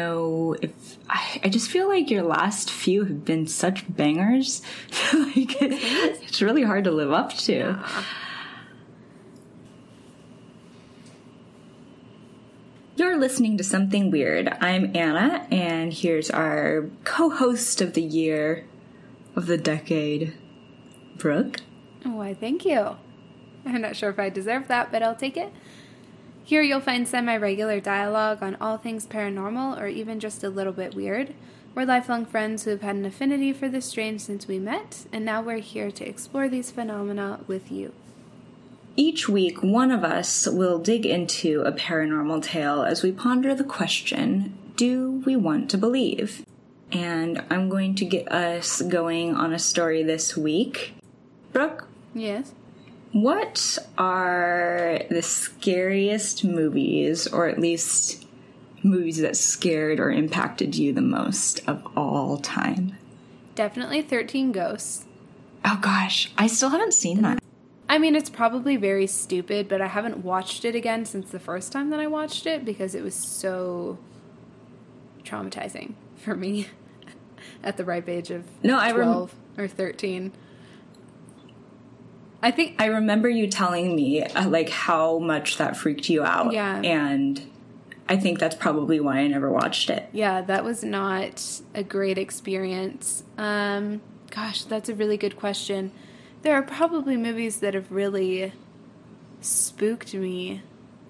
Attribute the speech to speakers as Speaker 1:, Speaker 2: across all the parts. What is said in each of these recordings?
Speaker 1: I know if I, I just feel like your last few have been such bangers. like it's really hard to live up to.
Speaker 2: Yeah.
Speaker 1: You're listening to Something Weird. I'm Anna, and here's our co host of the year, of the decade, Brooke.
Speaker 2: Why, thank you. I'm not sure if I deserve that, but I'll take it. Here you'll find semi regular dialogue on all things paranormal or even just a little bit weird. We're lifelong friends who have had an affinity for the strange since we met, and now we're here to explore these phenomena with you.
Speaker 1: Each week, one of us will dig into a paranormal tale as we ponder the question do we want to believe? And I'm going to get us going on a story this week. Brooke,
Speaker 2: Yes?
Speaker 1: What are the scariest movies, or at least movies that scared or impacted you the most of all time?
Speaker 2: Definitely 13 Ghosts.
Speaker 1: Oh gosh, I still haven't seen that.
Speaker 2: I mean, it's probably very stupid, but I haven't watched it again since the first time that I watched it because it was so traumatizing for me at the ripe age of
Speaker 1: No, I rem-
Speaker 2: 12 or 13. I think
Speaker 1: I remember you telling me uh, like how much that freaked you out.
Speaker 2: Yeah.
Speaker 1: And I think that's probably why I never watched it.
Speaker 2: Yeah, that was not a great experience. Um, gosh, that's a really good question. There are probably movies that have really spooked me.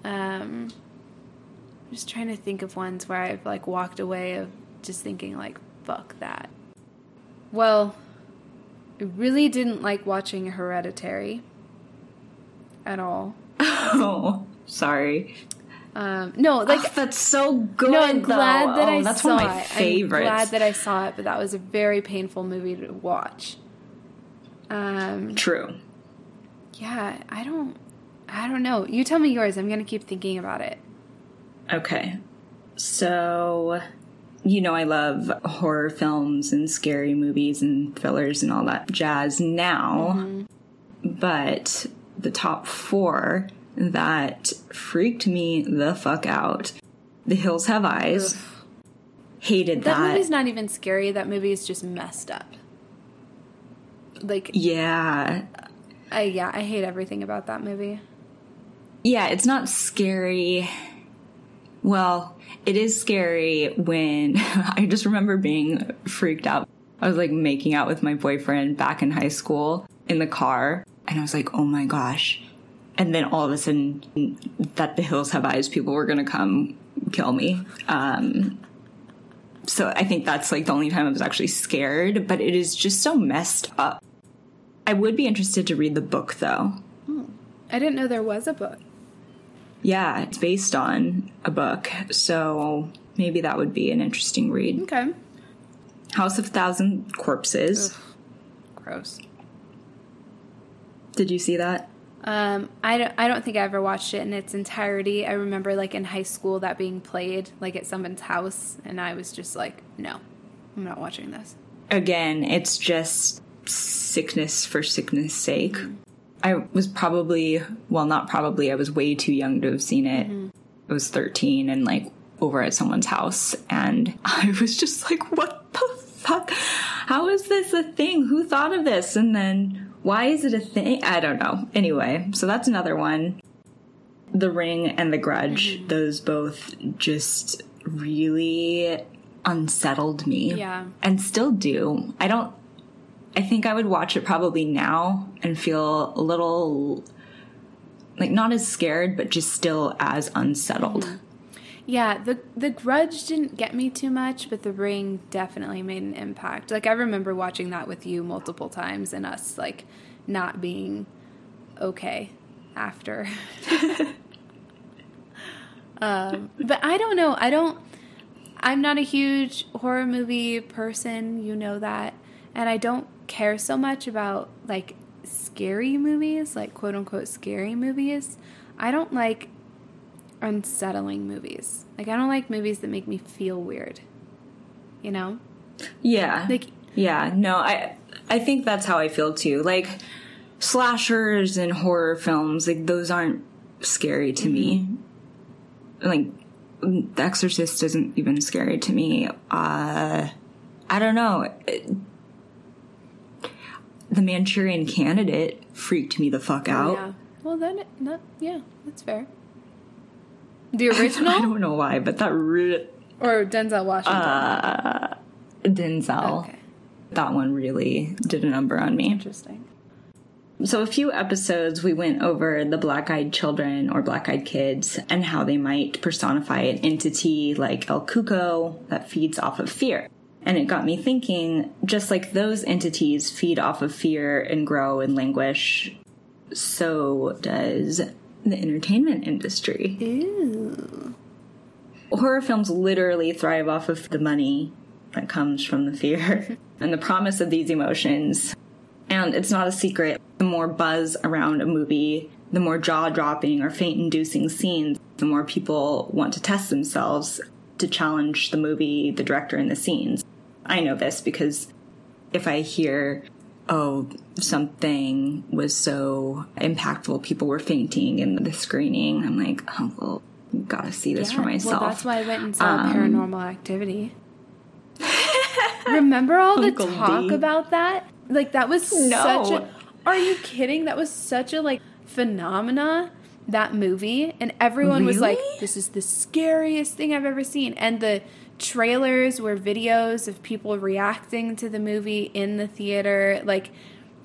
Speaker 2: Um, I'm just trying to think of ones where I've like walked away of just thinking like, fuck that. Well, I really didn't like watching Hereditary at all.
Speaker 1: Oh, sorry.
Speaker 2: Um, no, like
Speaker 1: Like that's so good.
Speaker 2: No, I'm glad
Speaker 1: though.
Speaker 2: that
Speaker 1: Oh,
Speaker 2: I
Speaker 1: that's
Speaker 2: saw
Speaker 1: one of my
Speaker 2: it.
Speaker 1: favorites.
Speaker 2: I'm glad that I saw it, but that was a very painful movie to watch. Um,
Speaker 1: True.
Speaker 2: yeah, I don't, I don't know. You tell me yours. I'm gonna keep thinking about it.
Speaker 1: Okay. So, you know, I love horror films and scary movies and thrillers and all that jazz now.
Speaker 2: Mm-hmm.
Speaker 1: But the top four that freaked me the fuck out The Hills Have Eyes. Hated
Speaker 2: That,
Speaker 1: that.
Speaker 2: movie's not even scary. That movie is just messed up. Like,
Speaker 1: yeah.
Speaker 2: I yeah, I hate everything about that movie.
Speaker 1: Yeah, it's not scary. Well, it is scary when I just remember being freaked out. I was like making out with my boyfriend back in high school in the car, and I was like, oh my gosh. And then all of a sudden, that the hills have eyes, people were gonna come kill me. Um, so I think that's like the only time I was actually scared, but it is just so messed up. I would be interested to read the book though.
Speaker 2: I didn't know there was a book.
Speaker 1: Yeah, it's based on a book, so maybe that would be an interesting read.
Speaker 2: Okay.
Speaker 1: House of Thousand Corpses.
Speaker 2: Gross.
Speaker 1: Did you see that?
Speaker 2: Um, I don't, I don't think I ever watched it in its entirety. I remember, like, in high school that being played, like, at someone's house, and I was just like, no, I'm not watching this.
Speaker 1: Again, it's just sickness for sickness sake. I was probably, well, not probably, I was way too young to have seen it. Mm-hmm. I was 13 and like over at someone's house, and I was just like, what the fuck? How is this a thing? Who thought of this? And then why is it a thing? I don't know. Anyway, so that's another one. The Ring and The Grudge, mm-hmm. those both just really unsettled me.
Speaker 2: Yeah.
Speaker 1: And still do. I don't I think I would watch it probably now and feel a little like not as scared, but just still as unsettled.
Speaker 2: Yeah, the the Grudge didn't get me too much, but The Ring definitely made an impact. Like I remember watching that with you multiple times, and us like not being okay after. um, but I don't know. I don't. I'm not a huge horror movie person. You know that, and I don't care so much about like scary movies, like quote unquote scary movies. I don't like unsettling movies. Like I don't like movies that make me feel weird. You know?
Speaker 1: Yeah.
Speaker 2: Like
Speaker 1: yeah, no, I I think that's how I feel too. Like slashers and horror films, like those aren't scary to me. Like The Exorcist isn't even scary to me. Uh, I don't know. It- the Manchurian Candidate freaked me the fuck out.
Speaker 2: Yeah. Well, then, not, yeah, that's fair. The original?
Speaker 1: I don't know why, but that re-
Speaker 2: or Denzel Washington?
Speaker 1: Uh, Denzel.
Speaker 2: okay,
Speaker 1: That one really did a number on me.
Speaker 2: interesting.
Speaker 1: So, a few episodes we went over the black eyed children or black eyed kids and how they might personify an entity like El Cuco that feeds off of fear. And it got me thinking just like those entities feed off of fear and grow and languish, so does the entertainment industry.
Speaker 2: Ew.
Speaker 1: horror films literally thrive off of the money that comes from the fear and the promise of these emotions. And it's not a secret. The more buzz around a movie, the more jaw dropping or faint inducing scenes, the more people want to test themselves to challenge the movie, the director, and the scenes. I know this because if I hear, oh, something was so impactful, people were fainting in the screening, I'm like, oh, well, gotta see this for myself.
Speaker 2: Well, that's why I went and saw
Speaker 1: Um,
Speaker 2: Paranormal Activity. Remember all the talk
Speaker 1: D.
Speaker 2: about that? Like that was
Speaker 1: No.
Speaker 2: such a. Are you kidding? That was such a like phenomena. That movie, and everyone was like, "This is the scariest thing I've ever seen." And the trailers were videos of people reacting to the movie in the theater. Like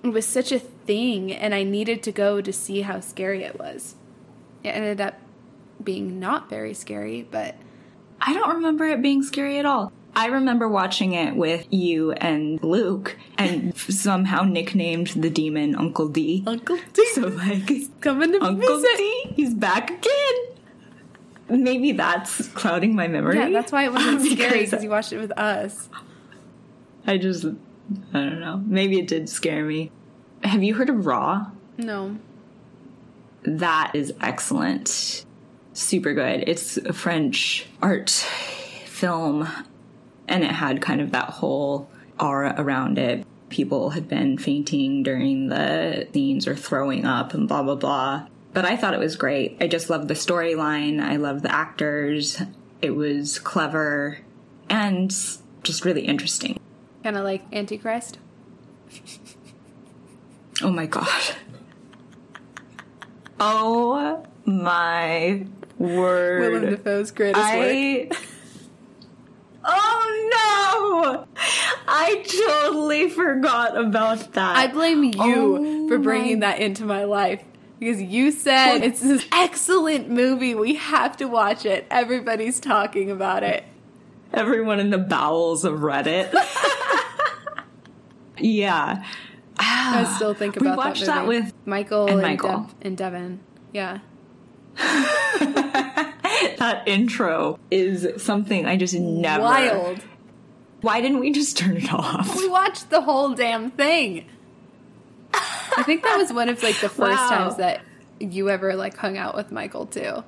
Speaker 2: it was such a thing, and I needed to go to see how scary it was. It ended up being not very scary, but
Speaker 1: I don't remember it being scary at all. I remember watching it with you and Luke and somehow nicknamed the demon Uncle D.
Speaker 2: Uncle D
Speaker 1: So like
Speaker 2: coming to
Speaker 1: Uncle
Speaker 2: visit.
Speaker 1: D, he's back again. Maybe that's clouding my memory.
Speaker 2: Yeah, that's why it wasn't scary
Speaker 1: because
Speaker 2: you watched it with us.
Speaker 1: I just I don't know. Maybe it did scare me. Have you heard of Raw?
Speaker 2: No,
Speaker 1: That is excellent. Super good. It's a French art film, and it had kind of that whole aura around it. People had been fainting during the scenes or throwing up and blah, blah, blah. But I thought it was great. I just loved the storyline. I loved the actors. It was clever and just really interesting.
Speaker 2: kind of like Antichrist.
Speaker 1: Oh my god. Oh my word.
Speaker 2: Willem Dafoe's greatest work.
Speaker 1: I. Oh! I totally forgot about that.
Speaker 2: I blame you
Speaker 1: Oh
Speaker 2: for bringing
Speaker 1: my-
Speaker 2: that into my life because you said it's this excellent movie. We have to watch it. Everybody's talking about it.
Speaker 1: Everyone in the bowels of Reddit. yeah.
Speaker 2: I still think about We
Speaker 1: watched
Speaker 2: that,
Speaker 1: that with-
Speaker 2: Michael
Speaker 1: and
Speaker 2: and,
Speaker 1: Michael.
Speaker 2: Dev- and Devin. Yeah,
Speaker 1: that intro is something I just never.
Speaker 2: wild.
Speaker 1: Why didn't we just turn it off?
Speaker 2: We watched the whole damn thing. I think that was one of like the first
Speaker 1: Wow.
Speaker 2: times that you ever like hung out with Michael too. And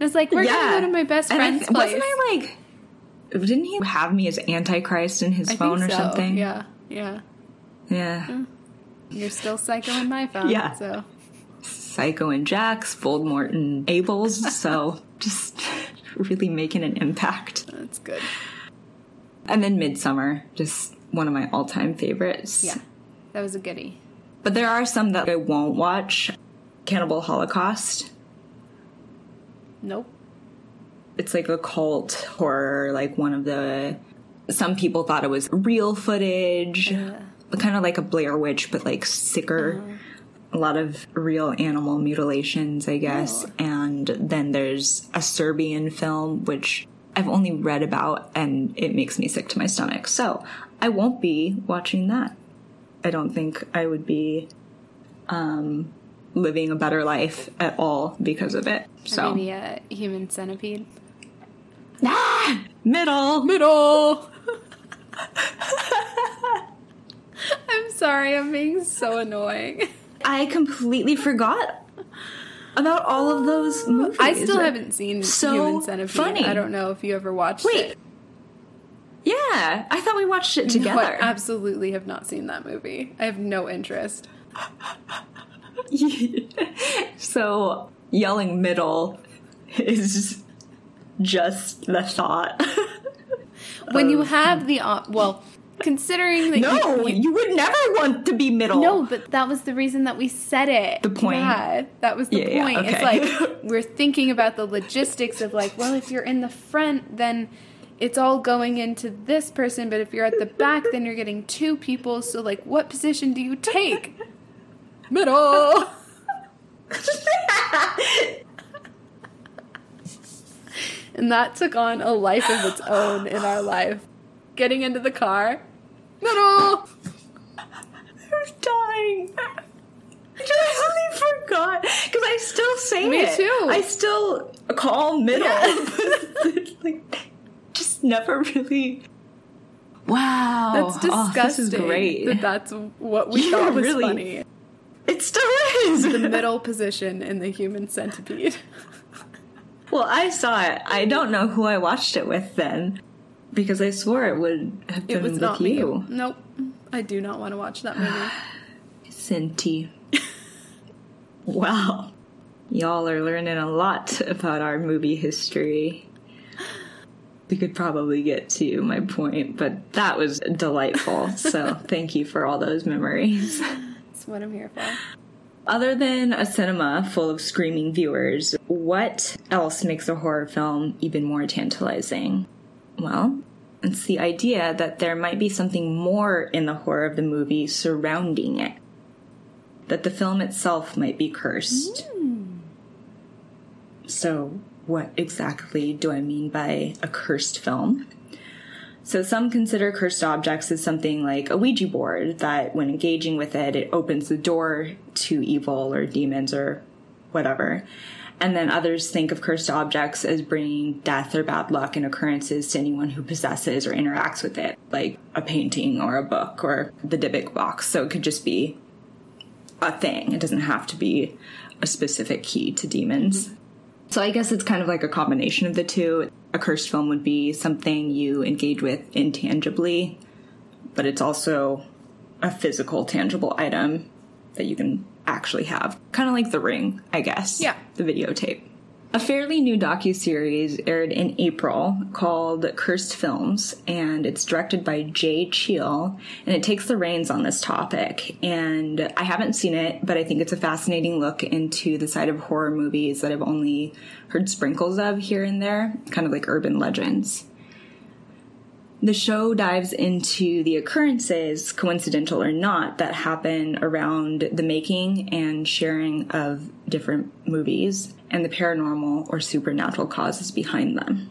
Speaker 2: it's like we're gonna go to my best
Speaker 1: And I
Speaker 2: friend's
Speaker 1: th-
Speaker 2: place.
Speaker 1: Wasn't I like? Didn't he have me as Antichrist in his
Speaker 2: I
Speaker 1: phone
Speaker 2: think
Speaker 1: or
Speaker 2: so.
Speaker 1: something?
Speaker 2: Yeah, yeah.
Speaker 1: Yeah. Hmm.
Speaker 2: You're still psycho in my phone.
Speaker 1: Yeah.
Speaker 2: So
Speaker 1: Psycho and Jax, Voldemort and Abel's. so just really making an impact.
Speaker 2: that's good.
Speaker 1: And then Midsommar, just one of my all-time favorites.
Speaker 2: Yeah, that was a goodie.
Speaker 1: But there are some that I won't watch. Cannibal Holocaust.
Speaker 2: Nope.
Speaker 1: It's like a cult horror, like one of the. Some people thought it was real footage, kind of like a Blair Witch, but like sicker. Uh-huh. A lot of real animal mutilations, I guess. Oh. And then there's a Serbian film, which I've only read about, and it makes me sick to my stomach. So I won't be watching that. I don't think I would be um, living a better life at all because of it. So
Speaker 2: Maybe a human centipede.
Speaker 1: ah, middle.
Speaker 2: Middle. I'm sorry. I'm being so annoying.
Speaker 1: I completely forgot about all of those movies.
Speaker 2: I still haven't seen
Speaker 1: So
Speaker 2: Human Centipede.
Speaker 1: funny.
Speaker 2: I don't know if you ever watched
Speaker 1: Wait,
Speaker 2: it.
Speaker 1: Yeah, I thought we watched it
Speaker 2: No,
Speaker 1: together.
Speaker 2: I absolutely have not seen that movie. I have no interest.
Speaker 1: so yelling middle is just the thought.
Speaker 2: when you have the op- well, considering that
Speaker 1: no,
Speaker 2: you,
Speaker 1: you, would never want to be middle.
Speaker 2: No, but that was the reason that we said it.
Speaker 1: The point?
Speaker 2: Yeah, that was the
Speaker 1: Yeah, yeah,
Speaker 2: point. It's like we're thinking about the logistics of like, well, if you're in the front, then it's all going into this person, but if you're at the back, then you're getting two people. So like, what position do you take? Middle. and that took on a life of its own in our life. Getting into the car, middle.
Speaker 1: I'm dying. I totally forgot because I still say
Speaker 2: Me
Speaker 1: it.
Speaker 2: too.
Speaker 1: I still call middle. But, like, just never really. Wow,
Speaker 2: That's
Speaker 1: Oh,
Speaker 2: disgusting.
Speaker 1: this is great.
Speaker 2: That that's what we
Speaker 1: Yeah,
Speaker 2: thought was
Speaker 1: really.
Speaker 2: funny.
Speaker 1: it still is
Speaker 2: The middle position in the human centipede.
Speaker 1: Well, I saw it. I don't know who I watched it with then, because I swore it would have been
Speaker 2: It was
Speaker 1: with
Speaker 2: not
Speaker 1: you,
Speaker 2: me. Nope. I do not want to watch that movie.
Speaker 1: Cinti. wow, y'all are learning a lot about our movie history. We could probably get to my point, but that was delightful. so thank you for all those memories.
Speaker 2: That's what I'm here for.
Speaker 1: Other than a cinema full of screaming viewers, what else makes a horror film even more tantalizing? Well, it's the idea that there might be something more in the horror of the movie surrounding it. That the film itself might be cursed. Hmm. So, what exactly do I mean by a cursed film? So some consider cursed objects as something like a Ouija board that when engaging with it, it opens the door to evil or demons or whatever. And then others think of cursed objects as bringing death or bad luck and occurrences to anyone who possesses or interacts with it, like a painting or a book or the Dybbuk box. So it could just be a thing. It doesn't have to be a specific key to demons. Mm-hmm. So I guess it's kind of like a combination of the two. A cursed film would be something you engage with intangibly, but it's also a physical, tangible item that you can actually have. Kind of like The Ring, I guess.
Speaker 2: Yeah.
Speaker 1: The videotape. A fairly new docu-series aired in April called Cursed Films, and it's directed by Jay Cheel, and it takes the reins on this topic. And I haven't seen it, but I think it's a fascinating look into the side of horror movies that I've only heard sprinkles of here and there, kind of like urban legends. The show dives into the occurrences, coincidental or not, that happen around the making and sharing of different movies and the paranormal or supernatural causes behind them.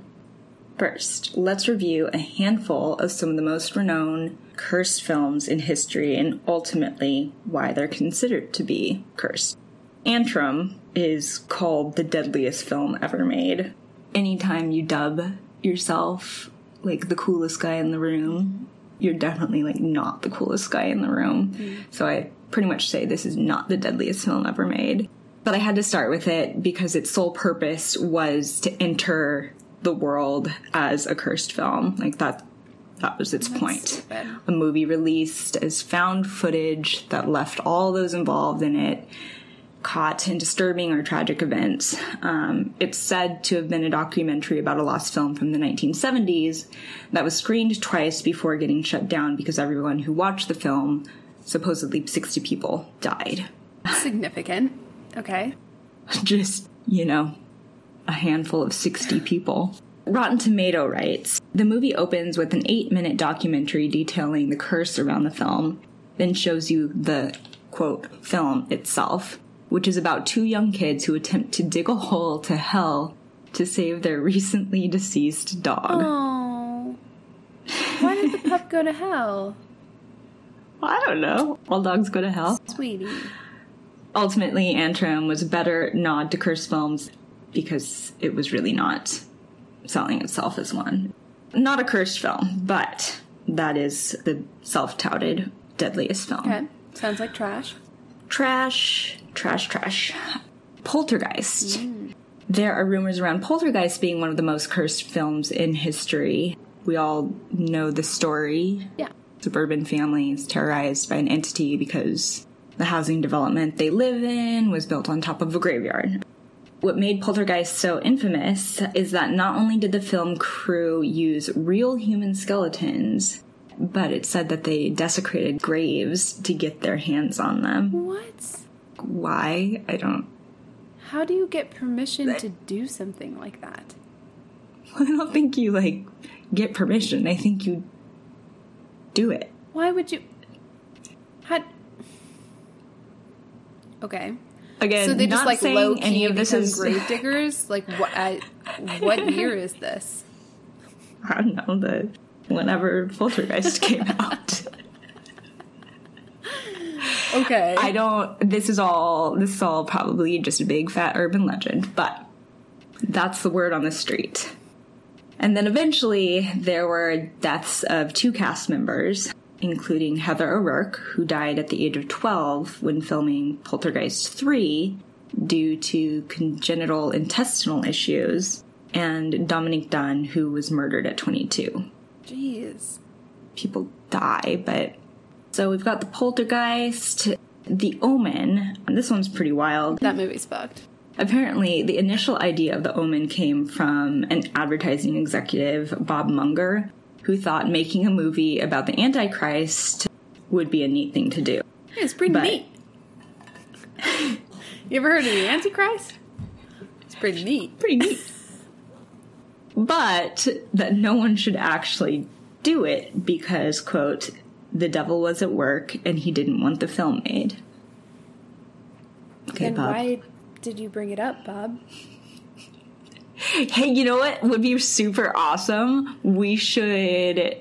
Speaker 1: First, let's review a handful of some of the most renowned cursed films in history and ultimately why they're considered to be cursed. Antrum is called the deadliest film ever made. Anytime you dub yourself like the coolest guy in the room, you're definitely like not the coolest guy in the room. Mm. So I pretty much say this is not the deadliest film ever made. But I had to start with it because its sole purpose was to enter the world as a cursed film. Like that that was its point.
Speaker 2: stupid.
Speaker 1: A movie released as found footage that left all those involved in it caught in disturbing or tragic events. Um, it's said to have been a documentary about a lost film from the 1970s that was screened twice before getting shut down because everyone who watched the film, supposedly 60 people, died.
Speaker 2: Significant. Okay.
Speaker 1: Just, you know, a handful of 60 people. Rotten Tomato writes The movie opens with an eight minute documentary detailing the curse around the film, then shows you the quote film itself, which is about two young kids who attempt to dig a hole to hell to save their recently deceased dog.
Speaker 2: Oh. Why did the pup go to hell?
Speaker 1: I don't know. All dogs go to hell.
Speaker 2: Sweetie.
Speaker 1: ultimately Antrum was a better nod to cursed films because it was really not selling itself as one. Not a cursed film, but that is the self-touted deadliest film.
Speaker 2: Okay. Sounds like trash.
Speaker 1: Trash, trash, trash. Poltergeist. There are rumors around Poltergeist being one of the most cursed films in history. We all know the story.
Speaker 2: Yeah.
Speaker 1: Suburban families terrorized by an entity because the housing development they live in was built on top of a graveyard. What made Poltergeist so infamous is that not only did the film crew use real human skeletons, but it said that they desecrated graves to get their hands on them.
Speaker 2: What?
Speaker 1: Why? I don't.
Speaker 2: How do you get permission to do something like that?
Speaker 1: I don't think you like get permission. I think you do it.
Speaker 2: Why would you? How? Okay.
Speaker 1: Again,
Speaker 2: So they
Speaker 1: not
Speaker 2: just like
Speaker 1: saying
Speaker 2: low
Speaker 1: any
Speaker 2: key
Speaker 1: of this is.
Speaker 2: grave diggers. Like what? I, what year is this?
Speaker 1: I don't know the whenever Poltergeist came out.
Speaker 2: Okay.
Speaker 1: I don't. This is all. This is all probably just a big fat urban legend, but that's the word on the street. And then eventually there were deaths of two cast members, including Heather O'Rourke, who died at the age of 12 when filming Poltergeist 3 due to congenital intestinal issues, and Dominic Dunne, who was murdered at 22
Speaker 2: Jeez.
Speaker 1: people die, but so we've got the poltergeist, the omen. And this one's pretty wild.
Speaker 2: That movie's fucked.
Speaker 1: Apparently, the initial idea of the omen came from an advertising executive, Bob Munger, who thought making a movie about the Antichrist would be a neat thing to do.
Speaker 2: It's pretty
Speaker 1: But-
Speaker 2: neat. you ever heard of the Antichrist? It's pretty neat.
Speaker 1: Pretty neat. but that no one should actually do it because, quote, the devil was at work and he didn't want the film made. Okay,
Speaker 2: then
Speaker 1: Bob.
Speaker 2: why did you bring it up, Bob?
Speaker 1: Hey, you know what would be super awesome? We should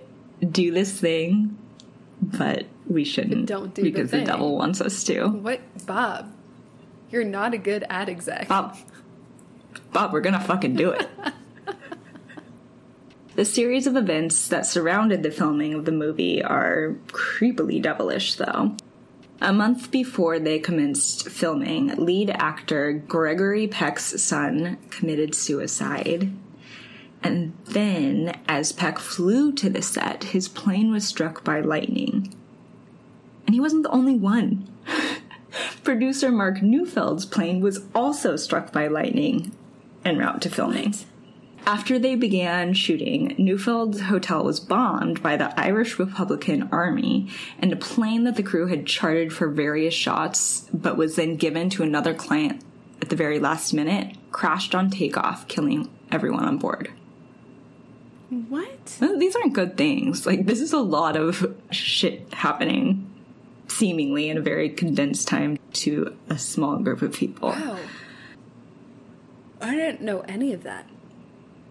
Speaker 1: do this thing, but we shouldn't.
Speaker 2: Don't do
Speaker 1: because the,
Speaker 2: thing.
Speaker 1: devil wants us to.
Speaker 2: What, Bob? You're not a good ad exec.
Speaker 1: Bob, Bob, we're gonna fucking do it. the series of events that surrounded the filming of the movie are creepily devilish, though. A month before they commenced filming, lead actor Gregory Peck's son committed suicide. And then, as Peck flew to the set, his plane was struck by lightning. And he wasn't the only one. Producer Mace Neufeld's plane was also struck by lightning en route to filming. After they began shooting, Neufeld's hotel was bombed by the Irish Republican Army, and a plane that the crew had chartered for various shots but was then given to another client at the very last minute crashed on takeoff, killing everyone on board.
Speaker 2: What?
Speaker 1: These aren't good things. Like, this is a lot of shit happening seemingly in a very condensed time to a small group of people.
Speaker 2: Wow. I didn't know any of that.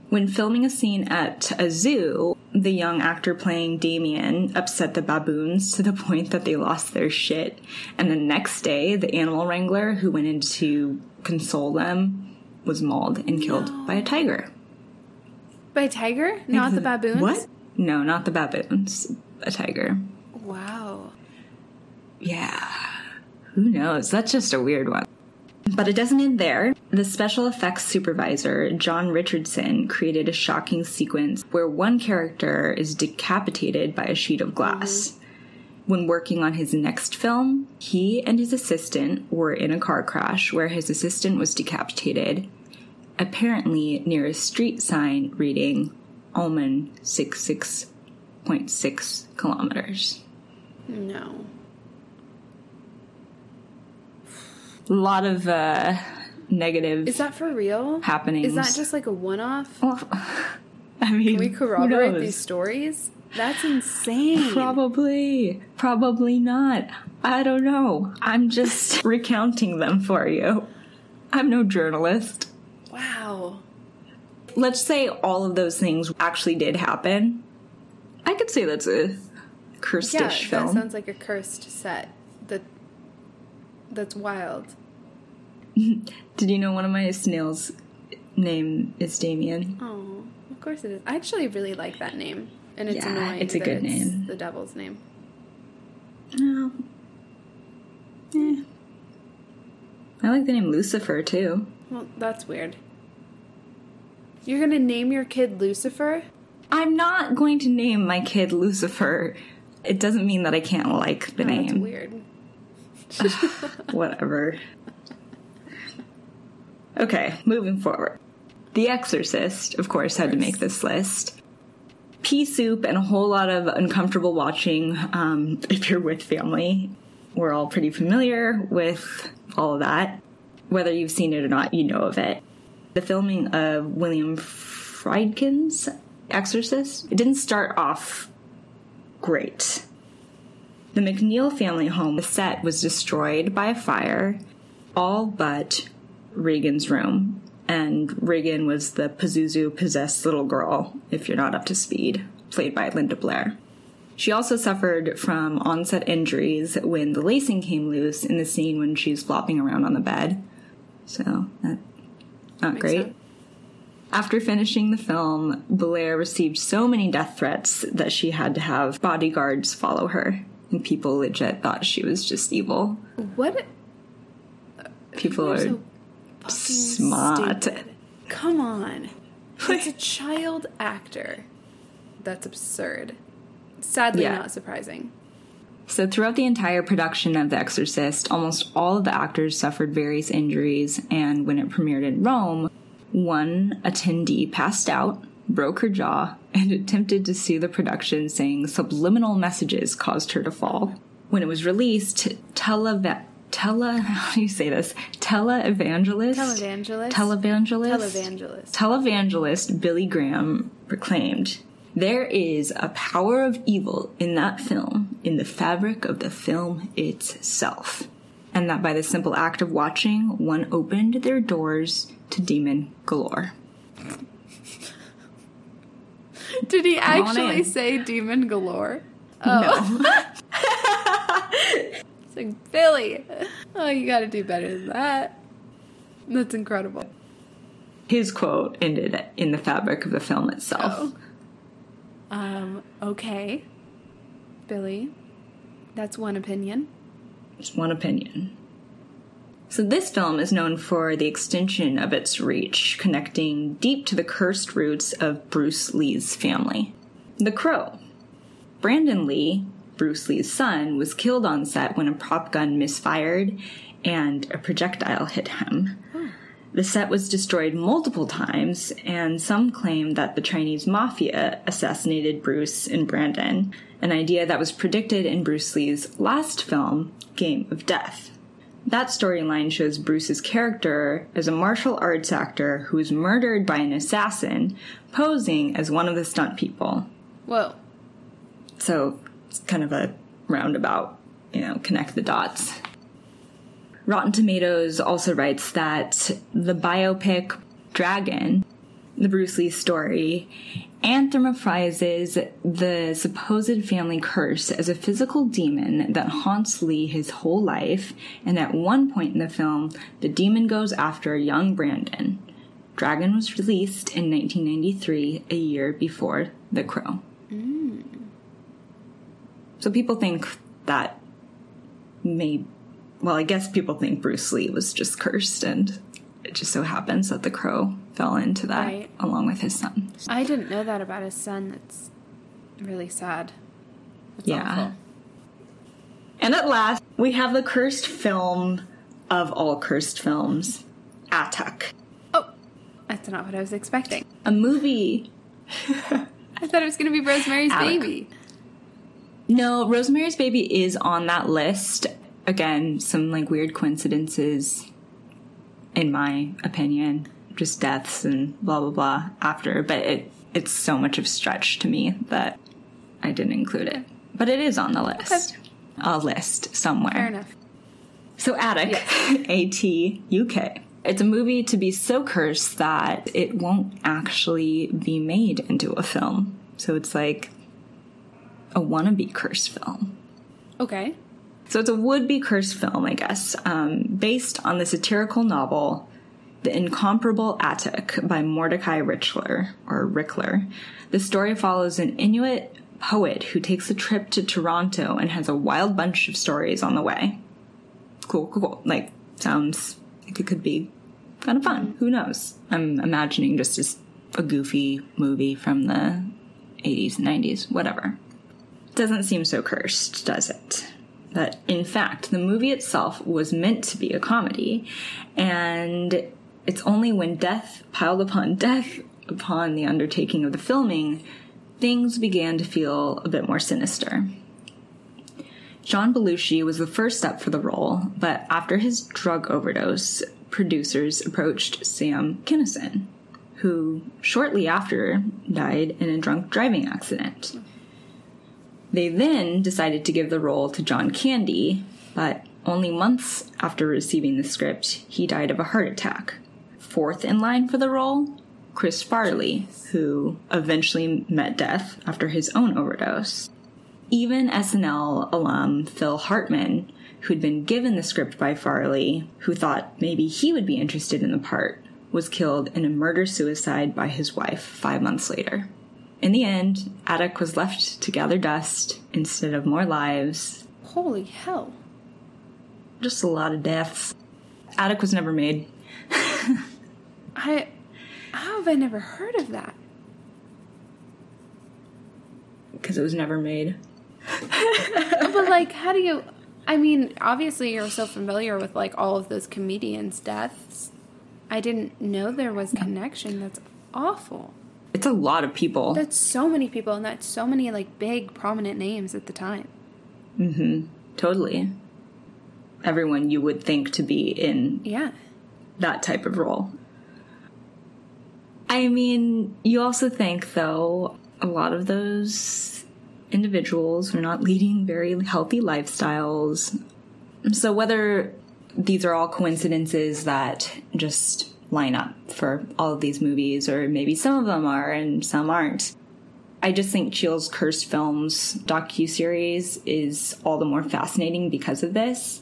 Speaker 1: When filming a scene at a zoo, the young actor playing Damien upset the baboons to the point that they lost their shit. And the next day, the animal wrangler who went in to console them was mauled and killed by a tiger.
Speaker 2: By a tiger? Not the baboons?
Speaker 1: What? No, not the baboons. A tiger.
Speaker 2: Wow.
Speaker 1: Yeah. Who knows? That's just a weird one. But it doesn't end there. The special effects supervisor, John Richardson, created a shocking sequence where one character is decapitated by a sheet of glass. When working on his next film, he and his assistant were in a car crash where his assistant was decapitated, apparently near a street sign reading Ommen 66.6 kilometers.
Speaker 2: No.
Speaker 1: A lot of uh, negative
Speaker 2: Is that for real?
Speaker 1: happenings.
Speaker 2: Is that just like a one off?
Speaker 1: Well, I mean,
Speaker 2: Can we corroborate these stories? That's insane.
Speaker 1: Probably, probably not. I don't know. I'm just recounting them for you. I'm no journalist.
Speaker 2: Wow.
Speaker 1: Let's say all of those things actually did happen. I could say that's a cursed
Speaker 2: Yeah,
Speaker 1: dish
Speaker 2: that sounds like a cursed set. That that's wild.
Speaker 1: Did you know one of my snails' name is Damien?
Speaker 2: Oh, of course it is. I actually really like that name, and it's
Speaker 1: Yeah,
Speaker 2: annoying.
Speaker 1: it's a good name.
Speaker 2: The devil's name.
Speaker 1: No. Eh. I like the name Lucifer too.
Speaker 2: Well, that's weird. You're gonna name your kid Lucifer?
Speaker 1: I'm not going to name my kid Lucifer. It doesn't mean that I can't like the
Speaker 2: Oh, That's
Speaker 1: name.
Speaker 2: weird.
Speaker 1: Whatever. Okay, moving forward. The Exorcist, of course, had to make this list. Pea soup and a whole lot of uncomfortable watching um, if you're with family. We're all pretty familiar with all of that. Whether you've seen it or not, you know of it. The filming of William Friedkin's Exorcist, it didn't start off great. The McNeil family home, the set was destroyed by a fire, all but Regan's room. And Regan was the Pazuzu possessed little girl, if you're not up to speed, played by Linda Blair. She also suffered from onset injuries when the lacing came loose in the scene when she was flopping around on the bed. So, that, not
Speaker 2: Makes
Speaker 1: great.
Speaker 2: sense.
Speaker 1: After finishing the film, Blair received so many death threats that she had to have bodyguards follow her. People legit thought she was just evil.
Speaker 2: What?
Speaker 1: People
Speaker 2: You're
Speaker 1: are
Speaker 2: so
Speaker 1: smart.
Speaker 2: stupid. Come on. It's a child actor. That's absurd. Sadly,
Speaker 1: Yeah.
Speaker 2: not surprising.
Speaker 1: So, throughout the entire production of The Exorcist, almost all of the actors suffered various injuries, and when it premiered in Rome, one attendee passed out, broke her jaw, and attempted to sue the production, saying subliminal messages caused her to fall. When it was released, tele tele how do you say this? Televangelist
Speaker 2: Televangelist.
Speaker 1: televangelist
Speaker 2: Televangelist.
Speaker 1: televangelist Billy Graham proclaimed, There is a power of evil in that film, in the fabric of the film itself. And that by the simple act of watching, one opened their doors to demon galore.
Speaker 2: Did he actually say demon galore?
Speaker 1: No.
Speaker 2: It's like, Billy, oh, you gotta do better than that. That's incredible.
Speaker 1: His quote ended in the fabric of the film itself.
Speaker 2: Oh. Um, okay. Billy, that's one opinion.
Speaker 1: It's one opinion. So, this film is known for the extension of its reach, connecting deep to the cursed roots of Bruce Lee's family. The Crow. Brandon Lee, Bruce Lee's son, was killed on set when a prop gun misfired and a projectile hit him. The set was destroyed multiple times, and some claim that the Chinese mafia assassinated Bruce and Brandon, an idea that was predicted in Bruce Lee's last film, Game of Death. That storyline shows Bruce's character as a martial arts actor who is murdered by an assassin posing as one of the stunt people.
Speaker 2: Whoa.
Speaker 1: So it's kind of a roundabout, you know, connect the dots. Rotten Tomatoes also writes that the biopic Dragon, the Bruce Lee story, anthropomorphizes the supposed family curse as a physical demon that haunts Lee his whole life, and at one point in the film, the demon goes after young Brandon. Dragon was released in 1993, a year before The Crow. Mm. So people think that may well, I guess people think Bruce Lee was just cursed and it just so happens that the crow fell into that
Speaker 2: Right.
Speaker 1: along with his son.
Speaker 2: I didn't know that about his son. That's really sad. That's
Speaker 1: Yeah.
Speaker 2: awful.
Speaker 1: And at last, we have the cursed film of all cursed films, Atuk.
Speaker 2: Oh, that's not what I was expecting.
Speaker 1: A movie.
Speaker 2: I thought it was going to be Rosemary's
Speaker 1: Alec.
Speaker 2: Baby.
Speaker 1: No, Rosemary's Baby is on that list. Again, some like weird coincidences, in my opinion. Just deaths and blah blah blah after, but it it's so much of stretch to me that I didn't include it. But it is on the list. A list somewhere.
Speaker 2: Fair enough.
Speaker 1: So Atuk, A T U K. It's a movie to be so cursed that it won't actually be made into a film. So it's like a wannabe cursed film.
Speaker 2: Okay.
Speaker 1: So it's a would-be cursed film, I guess, um, based on the satirical novel The Incomparable Atuk by Mordecai Richler, or Rickler. The story follows an Inuit poet who takes a trip to Toronto and has a wild bunch of stories on the way. Cool, cool, cool. Like, sounds like it could be kind of fun. Who knows? I'm imagining just as a goofy movie from the 80s and 90s, whatever. Doesn't seem so cursed, does it? But in fact, the movie itself was meant to be a comedy, and It's only when death piled upon death upon the undertaking of the filming, things began to feel a bit more sinister. John Belushi was the first up for the role, but after his drug overdose, producers approached Sam Kinison, who shortly after died in a drunk driving accident. They then decided to give the role to John Candy, but only months after receiving the script, he died of a heart attack. Fourth in line for the role, Chris Farley, who eventually met death after his own overdose. Even SNL alum Phil Hartman, who'd been given the script by Farley, who thought maybe he would be interested in the part, was killed in a murder suicide by his wife five months later. In the end, Atuk was left to gather dust instead of more lives.
Speaker 2: Holy hell.
Speaker 1: Just a lot of deaths. Atuk was never made.
Speaker 2: I. How have I never heard of that?
Speaker 1: Because it was never made.
Speaker 2: but, like, how do you. I mean, obviously, you're so familiar with, like, all of those comedians' deaths. I didn't know there was connection. That's awful.
Speaker 1: It's a lot of people.
Speaker 2: That's so many people, and that's so many, like, big, prominent names at the time.
Speaker 1: Mm hmm. Totally. Everyone you would think to be in
Speaker 2: Yeah.
Speaker 1: that type of role. I mean, you also think, though, a lot of those individuals are not leading very healthy lifestyles. So, whether these are all coincidences that just line up for all of these movies, or maybe some of them are and some aren't, I just think Cheel's Cursed Films docu-series is all the more fascinating because of this.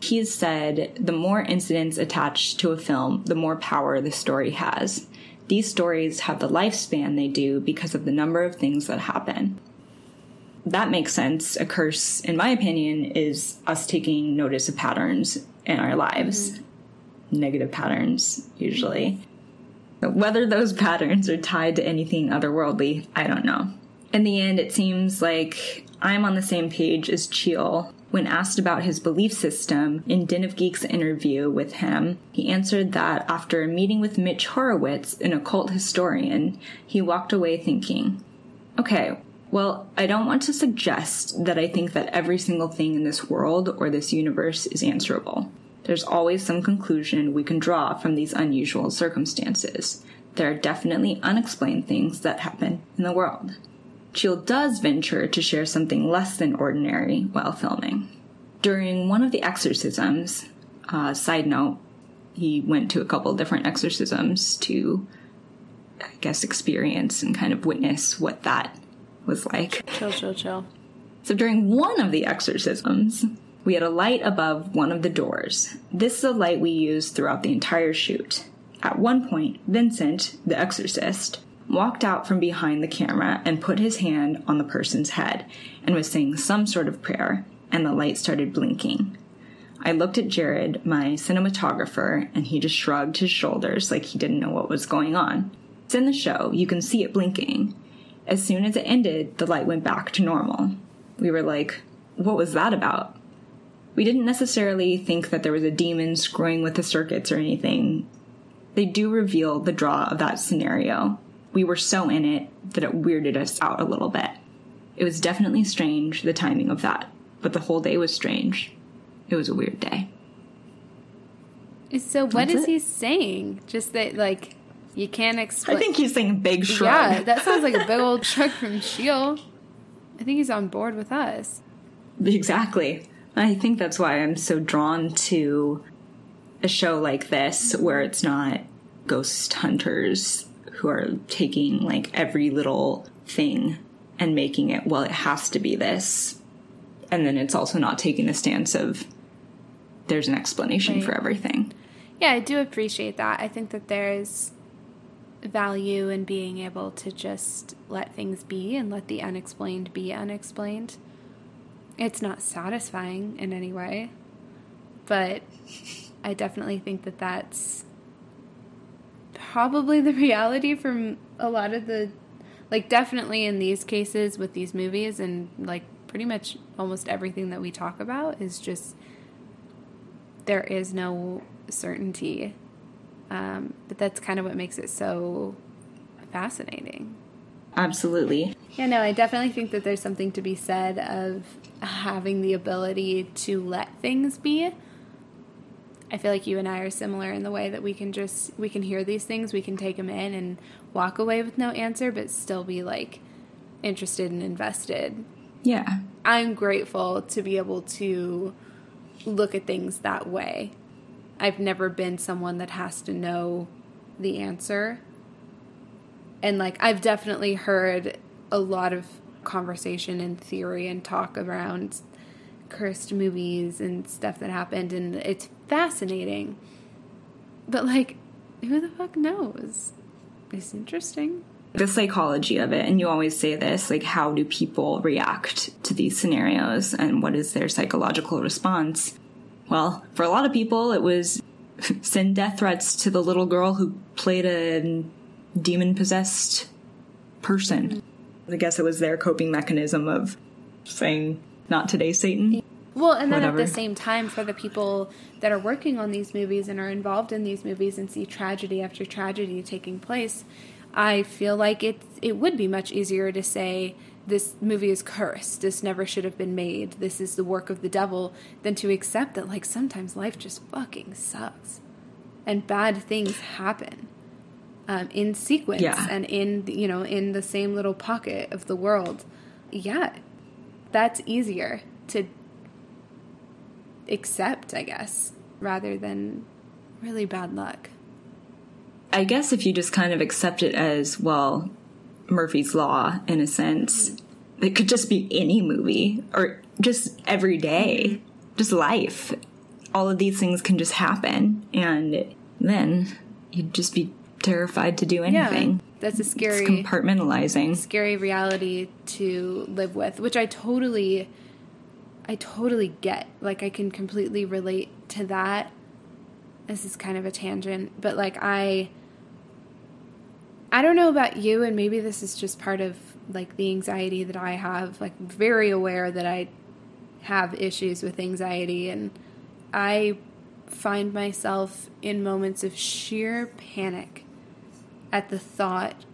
Speaker 1: He has said the more incidents attached to a film, the more power the story has. These stories have the lifespan they do because of the number of things that happen. That makes sense. A curse, in my opinion, is us taking notice of patterns in our lives. Mm-hmm. Negative patterns, usually. Whether those patterns are tied to anything otherworldly, I don't know. In the end, it seems like I'm on the same page as Cheel. When asked about his belief system in Den of Geek's interview with him, he answered that after a meeting with Mitch Horowitz, an occult historian, he walked away thinking, okay, well, I don't want to suggest that I think that every single thing in this world or this universe is answerable. There's always some conclusion we can draw from these unusual circumstances. There are definitely unexplained things that happen in the world. Cheel does venture to share something less than ordinary while filming. During one of the exorcisms, uh, side note, he went to a couple different exorcisms to, I guess, experience and kind of witness what that was like.
Speaker 2: Chill, chill, chill.
Speaker 1: So during one of the exorcisms, we had a light above one of the doors. This is a light we used throughout the entire shoot. At one point, Vincent, the exorcist, walked out from behind the camera and put his hand on the person's head and was saying some sort of prayer, and the light started blinking. I looked at Jared, my cinematographer, and he just shrugged his shoulders like he didn't know what was going on. It's in the show, you can see it blinking. As soon as it ended, the light went back to normal. We were like, what was that about? We didn't necessarily think that there was a demon screwing with the circuits or anything. They do reveal the draw of that scenario. We were so in it that it weirded us out a little bit. It was definitely strange, the timing of that, but the whole day was strange. It was a weird day.
Speaker 2: So what
Speaker 1: That's
Speaker 2: is
Speaker 1: it.
Speaker 2: he saying? Just that, like, you can't explain.
Speaker 1: I think he's saying big shrug.
Speaker 2: Yeah, that sounds like a big old shrug from Cheel. I think he's on board with us.
Speaker 1: Exactly. I think that's why I'm so drawn to a show like this where it's not ghost hunters who are taking like every little thing and making it, well, it has to be this. And then it's also not taking the stance of there's an explanation
Speaker 2: Right.
Speaker 1: for everything.
Speaker 2: Yeah, I do appreciate that. I think that there's value in being able to just let things be and let the unexplained be unexplained. It's not satisfying in any way, but I definitely think that that's probably the reality from a lot of the like definitely in these cases with these movies and like pretty much almost everything that we talk about is just there is no certainty Um, but that's kind of what makes it so fascinating.
Speaker 1: Absolutely.
Speaker 2: Yeah, no, I definitely think that there's something to be said of having the ability to let things be. I feel like you and I are similar in the way that we can just we can hear these things, we can take them in and walk away with no answer but still be like interested and invested.
Speaker 1: Yeah.
Speaker 2: I'm grateful to be able to look at things that way. I've never been someone that has to know the answer. And like I've definitely heard a lot of conversation and theory and talk around cursed movies and stuff that happened and it's fascinating. But like who the fuck knows? It's interesting.
Speaker 1: The psychology of it, and you always say this like, how do people react to these scenarios and what is their psychological response? Well, for a lot of people, it was send death threats to the little girl who played a demon possessed person. I guess it was their coping mechanism of saying, not today, Satan.
Speaker 2: Well, and then
Speaker 1: Whatever.
Speaker 2: at the same time, for the people that are working on these movies and are involved in these movies and see tragedy after tragedy taking place, I feel like it it would be much easier to say this movie is cursed. This never should have been made. This is the work of the devil, than to accept that like sometimes life just fucking sucks, and bad things happen um, in sequence
Speaker 1: Yeah.
Speaker 2: and in you know in the same little pocket of the world. Yeah, that's easier to accept, I guess, rather than really bad luck.
Speaker 1: I guess if you just kind of accept it as, well, Murphy's Law, in a sense, mm-hmm. it could just be any movie or just every day, mm-hmm. just life. All of these things can just happen, and then you'd just be terrified to do anything.
Speaker 2: Yeah, that's a
Speaker 1: It's
Speaker 2: scary,
Speaker 1: compartmentalizing.
Speaker 2: scary reality to live with, which I totally, I totally get. Like I can completely relate to that. This is kind of a tangent, but like I, I don't know about you, and maybe this is just part of like the anxiety that I have. Like very aware that I have issues with anxiety, and I find myself in moments of sheer panic at the thought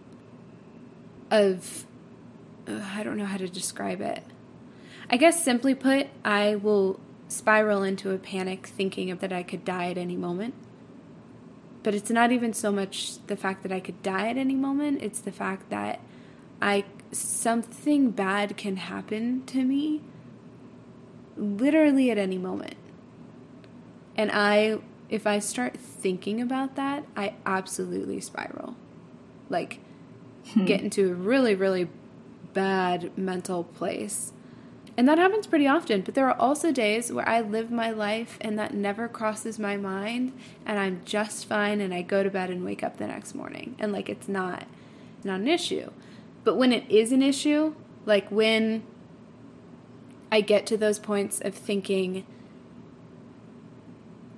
Speaker 2: of uh, I don't know how to describe it. I guess simply put, I will spiral into a panic thinking of that I could die at any moment. But it's not even so much the fact that I could die at any moment, it's the fact that I something bad can happen to me literally at any moment. And I if I start thinking about that, I absolutely spiral. Like hmm. get into a really really bad mental place. And that happens pretty often, but there are also days where I live my life and that never crosses my mind and I'm just fine and I go to bed and wake up the next morning and like it's not not an issue. But when it is an issue, like when I get to those points of thinking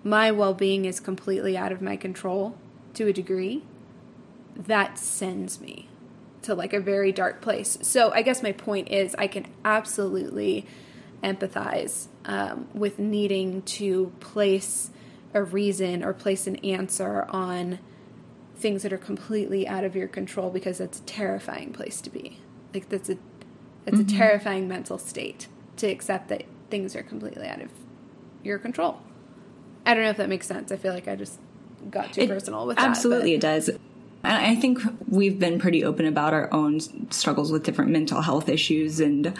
Speaker 2: my well-being is completely out of my control to a degree, that sends me to like a very dark place. So I guess my point is I can absolutely empathize um, with needing to place a reason or place an answer on things that are completely out of your control because that's a terrifying place to be. Like that's a that's a terrifying mental state to accept that things are completely out of your control. I don't know if that makes sense. I feel like I just got too
Speaker 1: It-
Speaker 2: personal with that.
Speaker 1: Absolutely,
Speaker 2: that.
Speaker 1: it does. And I think we've been pretty open about our own struggles with different mental health issues, and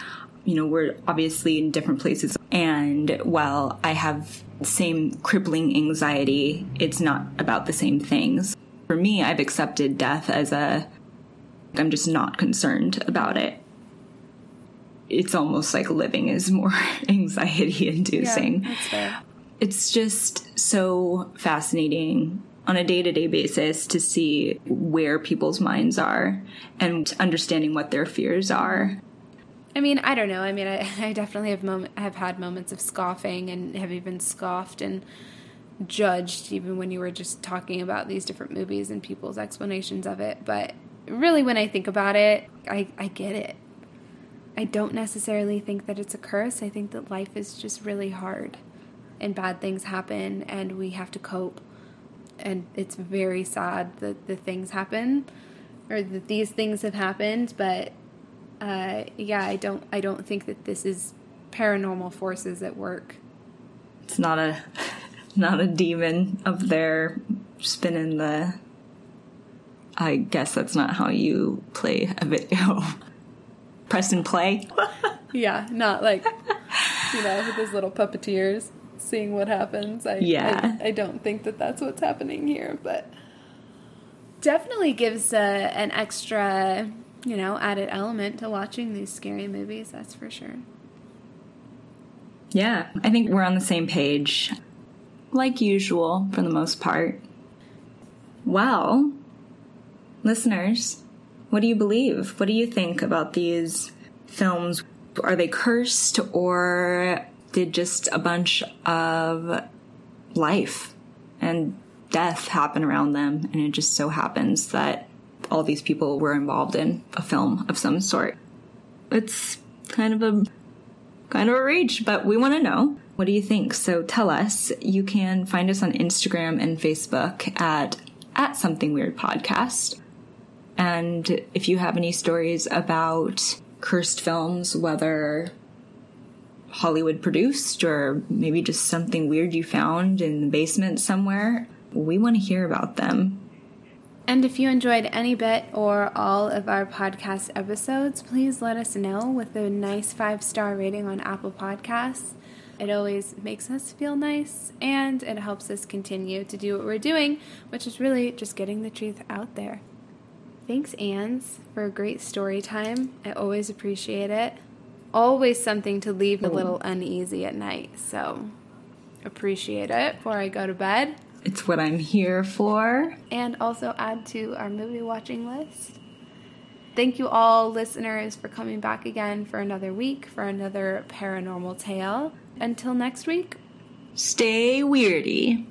Speaker 1: you know we're obviously in different places. And while I have same crippling anxiety, it's not about the same things. For me, I've accepted death as a. I'm just not concerned about it. It's almost like living is more anxiety inducing.
Speaker 2: yeah,
Speaker 1: it's just so fascinating on a day-to-day basis to see where people's minds are and understanding what their fears are
Speaker 2: I mean, I don't know. I mean, I, I definitely have have had moments of scoffing and have even scoffed and judged even when you were just talking about these different movies and people's explanations of it. But really, when I think about it, I, I get it. I don't necessarily think that it's a curse. I think that life is just really hard and bad things happen and we have to cope. And it's very sad that the things happen or that these things have happened. But uh, yeah, I don't I don't think that this is paranormal forces at work.
Speaker 1: It's not a not a demon up there spinning the. I guess that's not how you play a video. Press and play.
Speaker 2: yeah, not like you know with those little puppeteers seeing what happens. I,
Speaker 1: Yeah.
Speaker 2: I, I don't think that that's what's happening here, but definitely gives uh, an extra, you know, added element to watching these scary movies. That's for sure.
Speaker 1: Yeah, I think we're on the same page, like usual for the most part. Well, listeners, what do you believe? What do you think about these films? Are they cursed or did just a bunch of life and death happen around them? And it just so happens that all these people were involved in a film of some sort. It's kind of a kind of a reach, but we want to know. What do you think? So tell us. You can find us on Instagram and Facebook at at something weird podcast. And if you have any stories about cursed films, whether Hollywood produced or maybe just something weird you found in the basement somewhere, we want to hear about them.
Speaker 2: And if you enjoyed any bit or all of our podcast episodes, please let us know with a nice five star rating on Apple Podcasts. It always makes us feel nice and it helps us continue to do what we're doing, which is really just getting the truth out there. Thanks, Anns, for a great story time. I always appreciate it. Always something to leave a little uneasy at night, so appreciate it before I go to bed
Speaker 1: It's what I'm here for.
Speaker 2: and also add to our movie watching list. Thank you all, listeners, for coming back again for another week for another paranormal tale. Until next week.
Speaker 1: Stay weirdy.